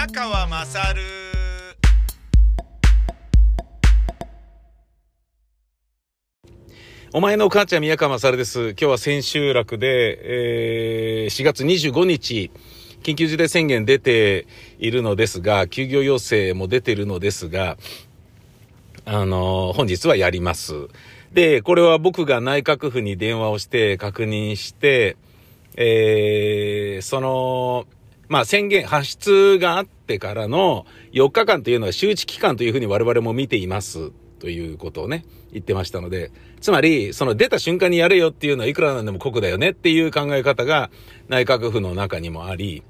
宮川まさるお前の母ちゃん宮川勝です。今日は千秋楽で、えー4月25日、緊急事態宣言出ているのですが、休業要請も出ているのですが、あのー本日はやります。で、これは僕が内閣府に電話をして確認して、えーその、まあ、宣言、発出があってからの4日間というのは周知期間というふうに我々も見ています。ということをね、言ってましたので、つまり、その出た瞬間にやれよっていうのはいくらなんでも酷だよねっていう考え方が内閣府の中にもあり、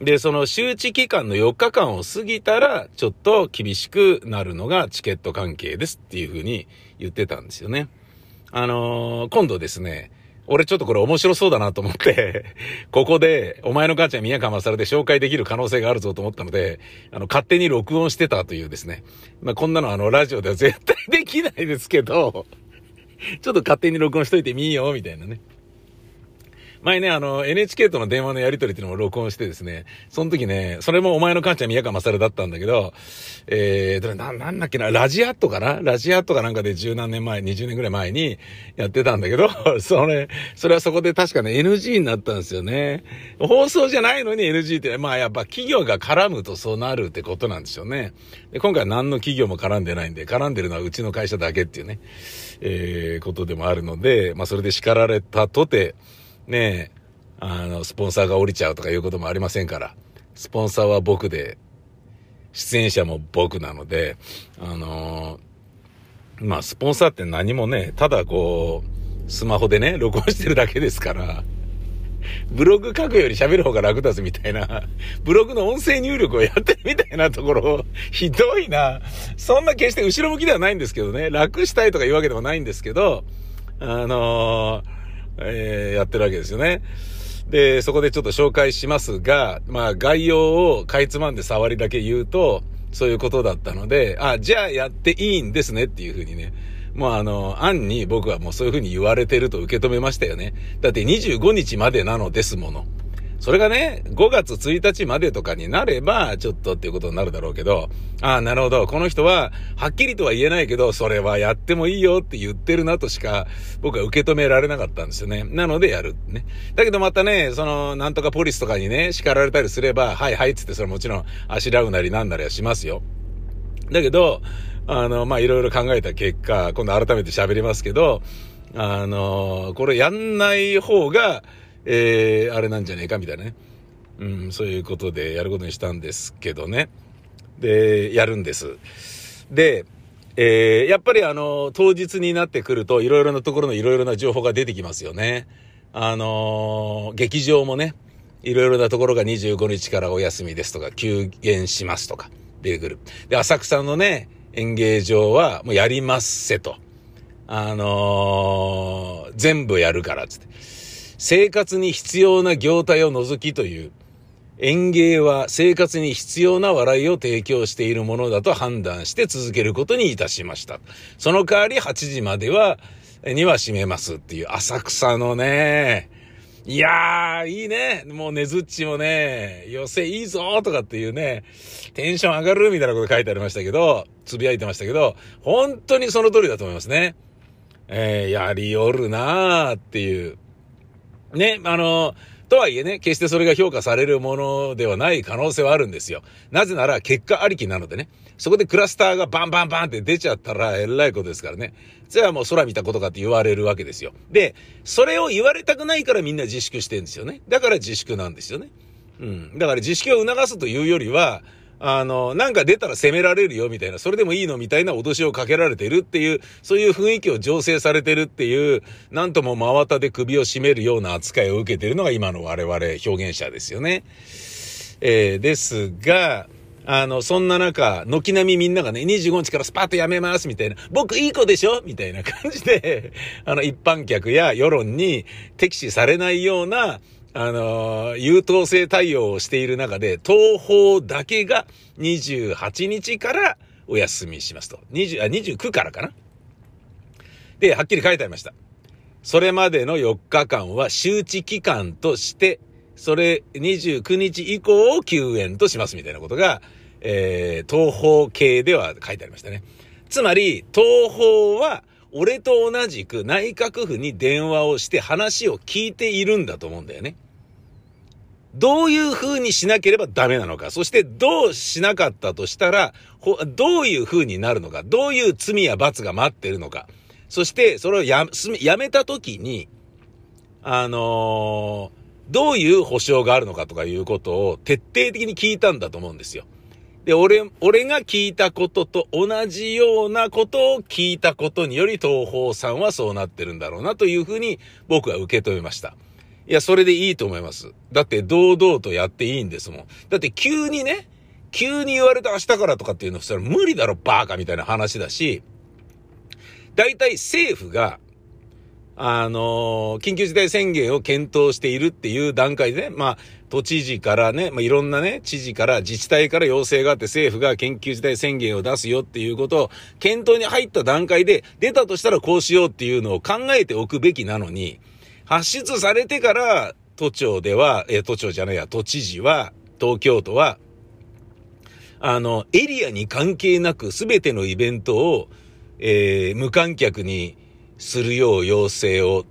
で、その周知期間の4日間を過ぎたら、ちょっと厳しくなるのがチケット関係ですっていうふうに言ってたんですよね。あのー今度ですね、俺ちょっとこれ面白そうだなと思って、ここで、お前の母ちゃん宮川勝で紹介できる可能性があるぞと思ったので、あの、勝手に録音してたというですね。まあ、こんなのあの、ラジオでは絶対できないですけど、ちょっと勝手に録音しといてみよう、みたいなね。前ね、あの、NHK との電話のやり取りっていうのを録音してですね、その時ね、それもお前の母ちゃん宮川勝だったんだけど、えー、な、なんだっけな、ラジアットかな？ラジアットかなんかで十何年前、20年ぐらい前にやってたんだけど、それ、それはそこで確かね、NG になったんですよね。放送じゃないのに NG って、まあやっぱ企業が絡むとそうなるってことなんでしょうね。で今回何の企業も絡んでないんで、絡んでるのはうちの会社だけっていうね、えー、ことでもあるので、まあそれで叱られたとて、ねえ、あの、スポンサーが降りちゃうとかいうこともありませんから、スポンサーは僕で、出演者も僕なので、あのーまあ、スポンサーって何もね、ただこう、スマホでね、録音してるだけですから、ブログ書くより喋る方が楽だぜみたいな、ブログの音声入力をやってるみたいなところ、ひどいな。そんな決して後ろ向きではないんですけどね、楽したいとかいうわけでもないんですけど、あのーえーやってるわけですよね。で、そこでちょっと紹介しますが、まあ概要をかいつまんで触りだけ言うと、そういうことだったので、あ、じゃあやっていいんですねっていうふうにね、もうあの、案に僕はもうそういうふうに言われてると受け止めましたよね。だって25日までなのですもの。それがね、5月1日までとかになれば、ちょっとっていうことになるだろうけど、ああ、なるほど。この人は、はっきりとは言えないけど、それはやってもいいよって言ってるなとしか、僕は受け止められなかったんですよね。なのでやる。ね。だけどまたね、その、なんとかポリスとかにね、叱られたりすれば、はいはいっつって、それもちろん、あしらうなりなんなりはしますよ。だけど、あの、ま、いろいろ考えた結果、今度改めて喋りますけど、あの、これやんない方が、えー、あれなんじゃねえかみたいなね。うん、そういうことでやることにしたんですけどね。で、やるんです。で、えー、やっぱりあの、当日になってくると、いろいろなところのいろいろな情報が出てきますよね。あのー劇場もね、いろいろなところが25日からお休みですとか、休園しますとか、出てくる。で、浅草のね、演芸場はもうやりますせと。あのー全部やるから、つって。生活に必要な業態を除きという、演芸は生活に必要な笑いを提供しているものだと判断して続けることにいたしました。その代わり8時までは、には閉めますっていう浅草のね、いやー、いいね。もうねずっちもね、寄せいいぞとかっていうね、テンション上がるみたいなこと書いてありましたけど、つぶやいてましたけど、本当にその通りだと思いますね。えー、やりおるなーっていう。ね、あの、とはいえね、決してそれが評価されるものではない可能性はあるんですよ。なぜなら結果ありきなのでね。そこでクラスターがバンバンバンって出ちゃったらえらいことですからね。それはもう空見たことかって言われるわけですよ。で、それを言われたくないからみんな自粛してるんですよね。だから自粛なんですよね。うん。だから自粛を促すというよりは、あの、なんか出たら責められるよみたいな、それでもいいのみたいな脅しをかけられてるっていう、そういう雰囲気を醸成されてるっていう、なんとも真綿で首を絞めるような扱いを受けてるのが今の我々表現者ですよね。えーですが、あの、そんな中、軒並みみんながね、25日からスパッとやめますみたいな、僕いい子でしょみたいな感じで、あの、一般客や世論に敵視されないような、あの、優等生対応をしている中で、東宝だけが28日からお休みしますと。20、あ、29からかなで、はっきり書いてありました。それまでの4日間は周知期間としてそれ29日以降を休園としますみたいなことが、えー、東方系では書いてありましたね。つまり、東方は、俺と同じく内閣府に電話をして話を聞いているんだと思うんだよね。どういう風にしなければダメなのか、そしてどうしなかったとしたら、どういう風になるのか、どういう罪や罰が待ってるのか、そしてそれをややめた時に、あのーどういう保証があるのかとかいうことを徹底的に聞いたんだと思うんですよ。で、俺、俺が聞いたことと同じようなことを聞いたことにより東方さんはそうなってるんだろうなというふうに僕は受け止めました。いや、それでいいと思います。だって堂々とやっていいんですもん。だって急にね、急に言われた明日からとかっていうのそれ無理だろバーカみたいな話だし、大体政府があの緊急事態宣言を検討しているっていう段階でね、まあ、都知事からね、まあ、いろんなね、知事から自治体から要請があって政府が緊急事態宣言を出すよっていうことを検討に入った段階で出たとしたらこうしようっていうのを考えておくべきなのに、発出されてから都庁では、え都庁じゃないや、都知事は、東京都は、あの、エリアに関係なく全てのイベントを、えー、無観客にするよう要請を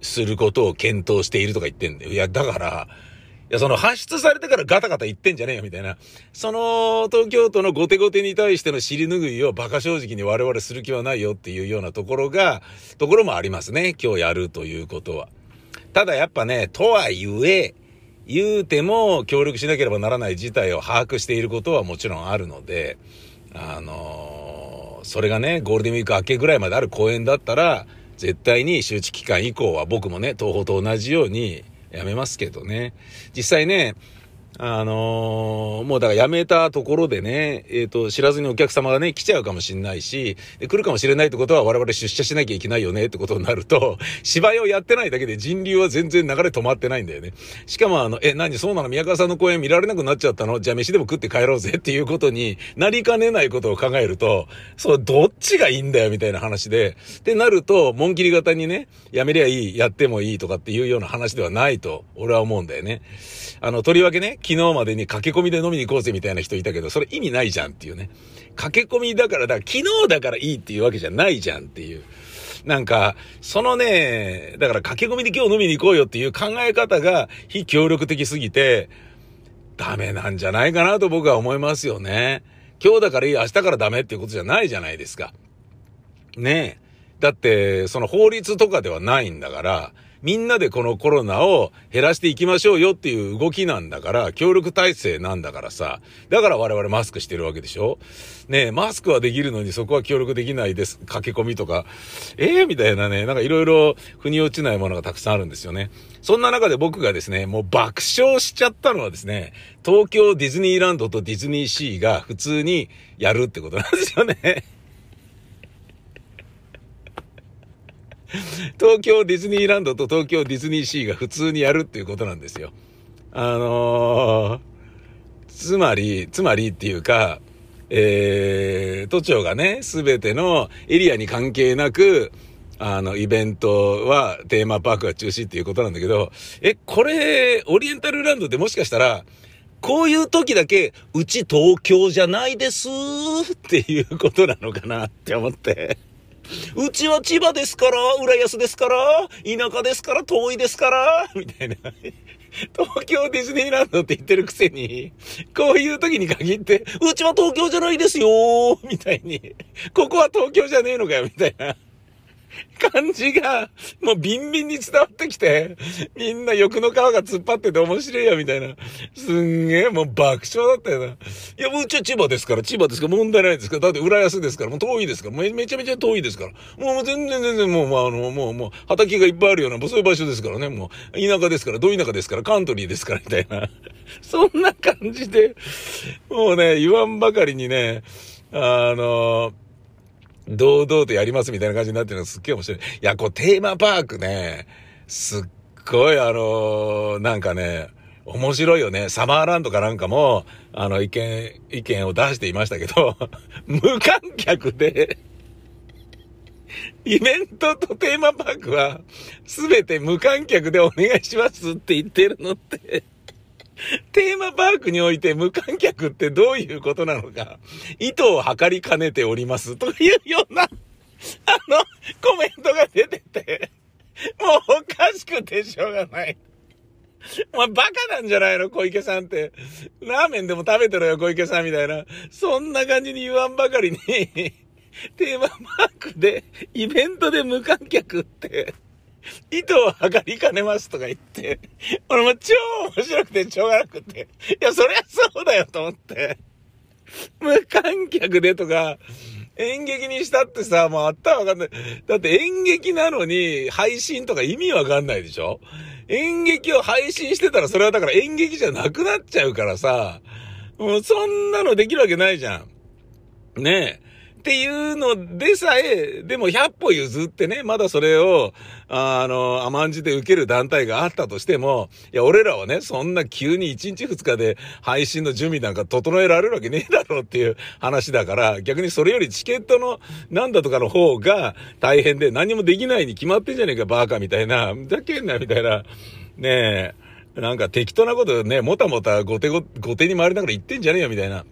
することを検討しているとか言ってんだよ。いや、だから、いや、その発出されてからガタガタ言ってんじゃねえよ、みたいな。その、東京都のゴテゴテに対しての尻拭いを馬鹿正直に我々する気はないよっていうようなところが、ところもありますね。今日やるということは。ただやっぱね、とはいえ、言うても協力しなければならない事態を把握していることはもちろんあるので、あのーそれがね、ゴールデンウィーク明けぐらいまである公演だったら、絶対に周知期間以降は僕もね、東宝と同じようにやめますけどね。実際ね、あのー、もうだから辞めたところでね、えっ、ー、と、知らずにお客様がね、来ちゃうかもしんないし、来るかもしれないってことは我々出社しなきゃいけないよねってことになると、芝居をやってないだけで人流は全然流れ止まってないんだよね。しかもあの、え、何そうなの？宮川さんの公演見られなくなっちゃったの？じゃあ飯でも食って帰ろうぜっていうことになりかねないことを考えると、そう、どっちがいいんだよみたいな話で、ってなると、紋切り型にね、やめりゃいい、やってもいいとかっていうような話ではないと、俺は思うんだよね。あの、とりわけね、昨日までに駆け込みで飲みに行こうぜみたいな人いたけど、それ意味ないじゃんっていうね。駆け込みだから、だから昨日だからいいっていうわけじゃないじゃんっていう。なんか、そのね、だから駆け込みで今日飲みに行こうよっていう考え方が非協力的すぎて、ダメなんじゃないかなと僕は思いますよね。今日だからいい、明日からダメっていうことじゃないじゃないですか。ねえ。だって、その法律とかではないんだから、みんなでこのコロナを減らしていきましょうよっていう動きなんだから、協力体制なんだからさ。だから我々マスクしてるわけでしょ？ねえ、マスクはできるのにそこは協力できないです。駆け込みとか。ええー、みたいなね、なんかいろいろ腑に落ちないものがたくさんあるんですよね。そんな中で僕がですね、もう爆笑しちゃったのはですね、東京ディズニーランドとディズニーシーが普通にやるってことなんですよね。東京ディズニーランドと東京ディズニーシーが普通にやるっていうことなんですよ。あのー、つまり、つまりっていうか、えー、都庁がね、すべてのエリアに関係なく、あの、イベントはテーマパークが中止っていうことなんだけど、え、これ、オリエンタルランドってもしかしたら、こういう時だけ、うち東京じゃないですっていうことなのかなって思って。うちは千葉ですから、浦安ですから、田舎ですから、遠いですから、みたいな。東京ディズニーランドって言ってるくせに、こういう時に限って、うちは東京じゃないですよみたいに、ここは東京じゃねえのかよみたいな。感じが、もうビンビンに伝わってきて、みんな欲の皮が突っ張ってて面白いや、みたいな。すんげえ、もう爆笑だったよな。いや、もううちは千葉ですから、千葉ですから、問題ないですから。だって浦安ですから、もう遠いですから、めめちゃめちゃ遠いですから。もう全然全然もう、まあ、あの、もう、もう、畑がいっぱいあるような、もうそういう場所ですからね、もう、田舎ですから、ど田舎ですから、カントリーですから、みたいな。そんな感じで、もうね、言わんばかりにね、あの堂々とやりますみたいな感じになってるのがすっげえ面白い。いや、こうテーマパークね、すっごいあのー、なんかね、面白いよね。サマーランドかなんかも、あの、意見、意見を出していましたけど、無観客でイベントとテーマパークは、すべて無観客でお願いしますって言ってるのって テーマパークにおいて無観客ってどういうことなのか、意図を図りかねておりますというような、あの、コメントが出てて、もうおかしくてしょうがない。お前バカなんじゃないの？小池さんって。ラーメンでも食べてろよ、小池さんみたいな。そんな感じに言わんばかりに テーマパークで、イベントで無観客って、意図を測りかねますとか言って、俺も超面白くてしょうがなくて、いや、そりゃそうだよと思って、無観客でとか、演劇にしたってさ、もうあったらわかんない。だって演劇なのに配信とか意味わかんないでしょ？演劇を配信してたらそれはだから演劇じゃなくなっちゃうからさ、もうそんなのできるわけないじゃん。ねえ。っていうのでさえ、でも100歩譲ってね、まだそれを、あの、甘んじて受ける団体があったとしても、いや、俺らはね、そんな急に1日2日で配信の準備なんか整えられるわけねえだろうっていう 話だから、逆にそれよりチケットのなんだとかの方が大変で何もできないに決まってんじゃねえか、バーカみたいな、だけんな、みたいな、ねえ、なんか適当なことね、もたもた後手後手に回りながら言ってんじゃねえよ、みたいな。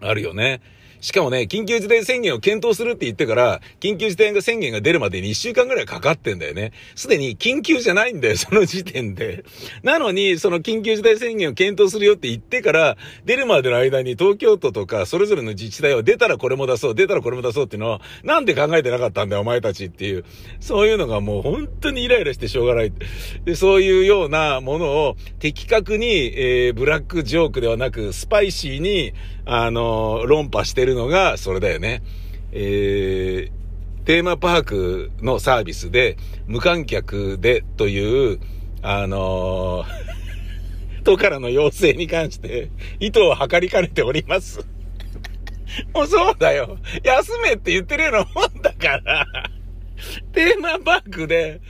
あるよね。しかもね、緊急事態宣言を検討するって言ってから、緊急事態宣言が出るまでに1週間ぐらいかかってんだよね。すでに緊急じゃないんだよ、その時点で。なのに、その緊急事態宣言を検討するよって言ってから、出るまでの間に東京都とか、それぞれの自治体は出たらこれも出そう、出たらこれも出そうっていうのは、なんで考えてなかったんだよ、お前たちっていう。そういうのがもう本当にイライラしてしょうがない。で、そういうようなものを的確に、えー、ブラックジョークではなく、スパイシーに、あの、論破してるのが、それだよね。えー、テーマパークのサービスで、無観客でという、あのー、都からの要請に関して、意図を図りかねております。もうそうだよ。休めって言ってるようなもんだから。テーマパークで、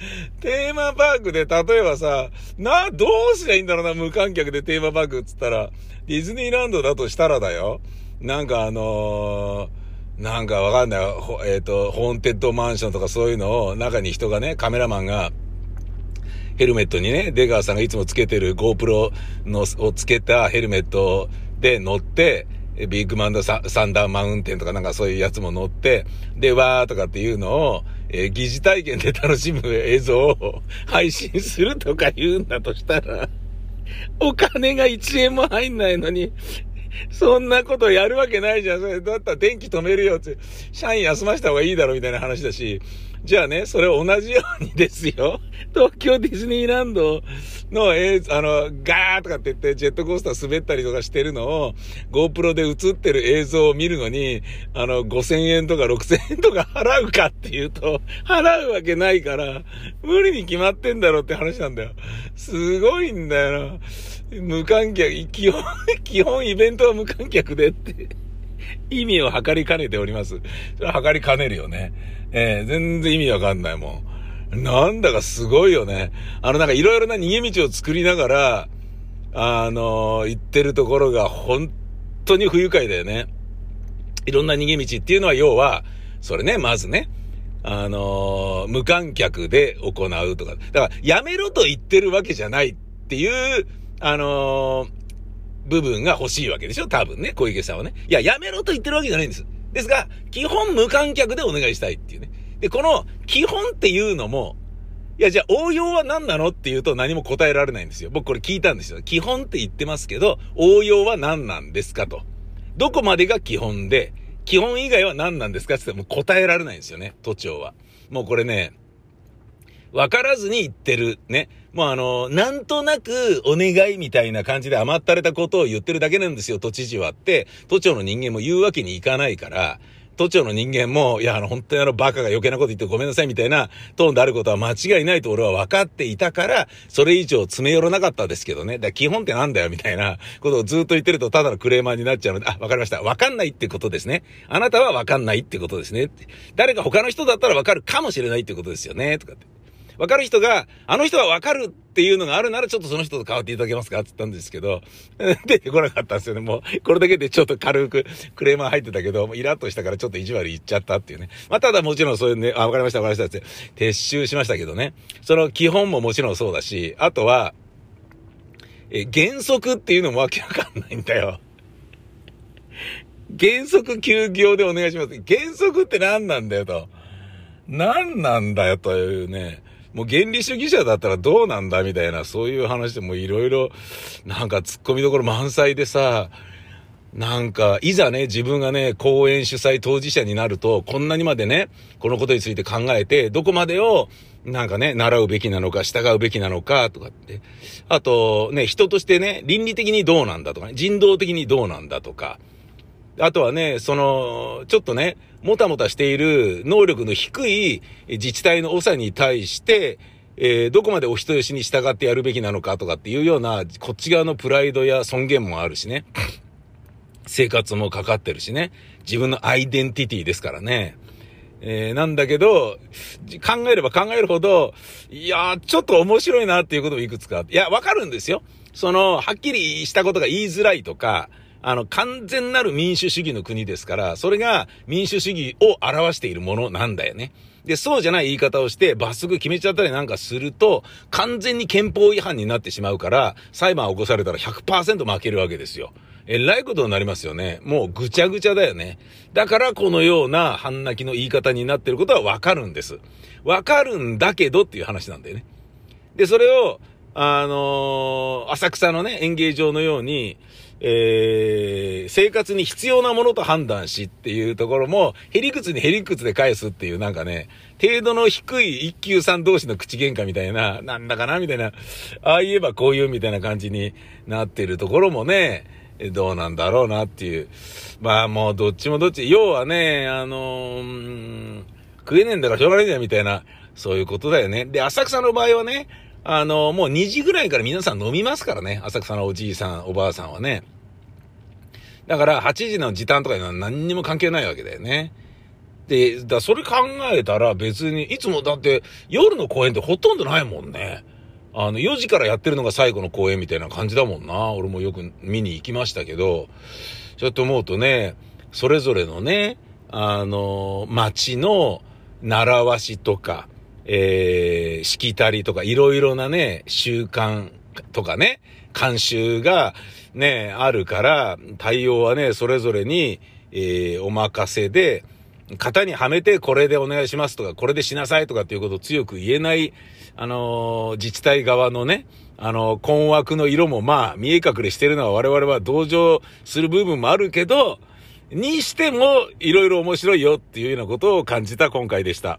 テーマパークで、例えばさ、な、どうすりゃいいんだろうな、無観客でテーマパークっつったら、ディズニーランドだとしたらだよ。なんかあのー、なんかわかんない。えっ、ー、と、ホーンテッドマンションとかそういうのを、中に人がね、カメラマンが、ヘルメットにね、出川さんがいつもつけてる GoPro の、をつけたヘルメットで乗って、ビッグマンドサンダーマウンテンとかなんかそういうやつも乗って、で、わーとかっていうのを、えー、疑似体験で楽しむ映像を 配信するとか言うんだとしたら、お金が1円も入んないのに、そんなことやるわけないじゃん。それだったら電気止めるよって、社員休ませた方がいいだろみたいな話だし、じゃあね、それ同じようにですよ。東京ディズニーランドの映像、あの、ガーとかって言ってジェットコースター滑ったりとかしてるのを GoPro で映ってる映像を見るのに、あの、5000円とか6000円とか払うかっていうと、払うわけないから、無理に決まってんだろって話なんだよ。すごいんだよな。無観客、基本、基本イベントは無観客でって意味を測りかねております。それは測りかねるよね。えー、全然意味わかんないもん。なんだかすごいよね。あのなんかいろいろな逃げ道を作りながら、あのー、行ってるところが本当に不愉快だよね。いろんな逃げ道っていうのは要は、それね、まずね、あのー、無観客で行うとか。だから、やめろと言ってるわけじゃないっていう、あのー、部分が欲しいわけでしょ？多分ね、小池さんはね。いや、やめろと言ってるわけじゃないんです。ですが、基本無観客でお願いしたいっていうね。で、この基本っていうのも、いや、じゃあ応用は何なのっていうと何も答えられないんですよ。僕これ聞いたんですよ。基本って言ってますけど、応用は何なんですかと。どこまでが基本で、基本以外は何なんですかって言ってもう答えられないんですよね、都庁は。もうこれね、わからずに言ってる。ね。もうあの、なんとなくお願いみたいな感じで甘ったれたことを言ってるだけなんですよ、都知事はって。都庁の人間も言うわけにいかないから、都庁の人間も、いや、あの、本当にあの、バカが余計なこと言ってごめんなさいみたいなトーンであることは間違いないと俺は分かっていたから、それ以上詰め寄らなかったですけどね。だ基本ってなんだよみたいなことをずっと言ってるとただのクレーマーになっちゃうので、あ、わかりました。わかんないってことですね。あなたはわかんないってことですね。誰か他の人だったらわかるかもしれないってことですよね。とかって。わかる人が、あの人はわかるっていうのがあるならちょっとその人と変わっていただけますかって言ったんですけど、出てこなかったんですよね。もう、これだけでちょっと軽くクレーマー入ってたけど、イラッとしたからちょっと意地悪言っちゃったっていうね。まあ、ただもちろんそういうね、あ、わかりましたわかりましたって撤収しましたけどね。その基本ももちろんそうだし、あとは、え、原則っていうのもわけわかんないんだよ。原則休業でお願いします。原則って何なんだよと。何なんだよというね。もう原理主義者だったらどうなんだみたいな、そういう話でもいろいろ、なんか突っ込みどころ満載でさ、なんか、いざね、自分がね、公演主催当事者になると、こんなにまでね、このことについて考えて、どこまでを、なんかね、習うべきなのか、従うべきなのか、とかって。あと、ね、人としてね、倫理的にどうなんだとかね、人道的にどうなんだとか。あとはね、その、ちょっとね、もたもたしている能力の低い自治体の長に対して、えー、どこまでお人よしに従ってやるべきなのかとかっていうような、こっち側のプライドや尊厳もあるしね。生活もかかってるしね。自分のアイデンティティですからね。えー、なんだけど、考えれば考えるほど、いやちょっと面白いなっていうこともいくつか。いや、わかるんですよ。その、はっきりしたことが言いづらいとか、あの、完全なる民主主義の国ですから、それが民主主義を表しているものなんだよね。で、そうじゃない言い方をして、罰則決めちゃったりなんかすると、完全に憲法違反になってしまうから、裁判を起こされたら100%負けるわけですよ。えらいことになりますよね。もうぐちゃぐちゃだよね。だからこのような半泣きの言い方になってることはわかるんです。わかるんだけどっていう話なんだよね。で、それを、あのー、浅草のね、演芸場のように、えー、生活に必要なものと判断しっていうところも、ヘリクツにヘリクツで返すっていうなんかね、程度の低い一級さん同士の口喧嘩みたいな、なんだかなみたいな、ああ言えばこういうみたいな感じになってるところもね、どうなんだろうなっていう。まあもうどっちもどっち、要はね、あのー、食えねえんだからしょうがないんだよみたいな、そういうことだよね。で、浅草の場合はね、あの、もう2時ぐらいから皆さん飲みますからね。浅草のおじいさん、おばあさんはね。だから8時の時短とかいうのは何にも関係ないわけだよね。で、だそれ考えたら別に、いつもだって夜の公演ってほとんどないもんね。あの、4時からやってるのが最後の公演みたいな感じだもんな。俺もよく見に行きましたけど、ちょっと思うとね、それぞれのね、あの、街の習わしとか、えー、しきたりとか、いろいろなね、習慣とかね、慣習がね、あるから、対応はね、それぞれに、えー、お任せで、型にはめてこれでお願いしますとか、これでしなさいとかっていうことを強く言えない、あのー、自治体側のね、あのー、困惑の色もまあ、見え隠れしてるのは我々は同情する部分もあるけど、にしても、いろいろ面白いよっていうようなことを感じた今回でした。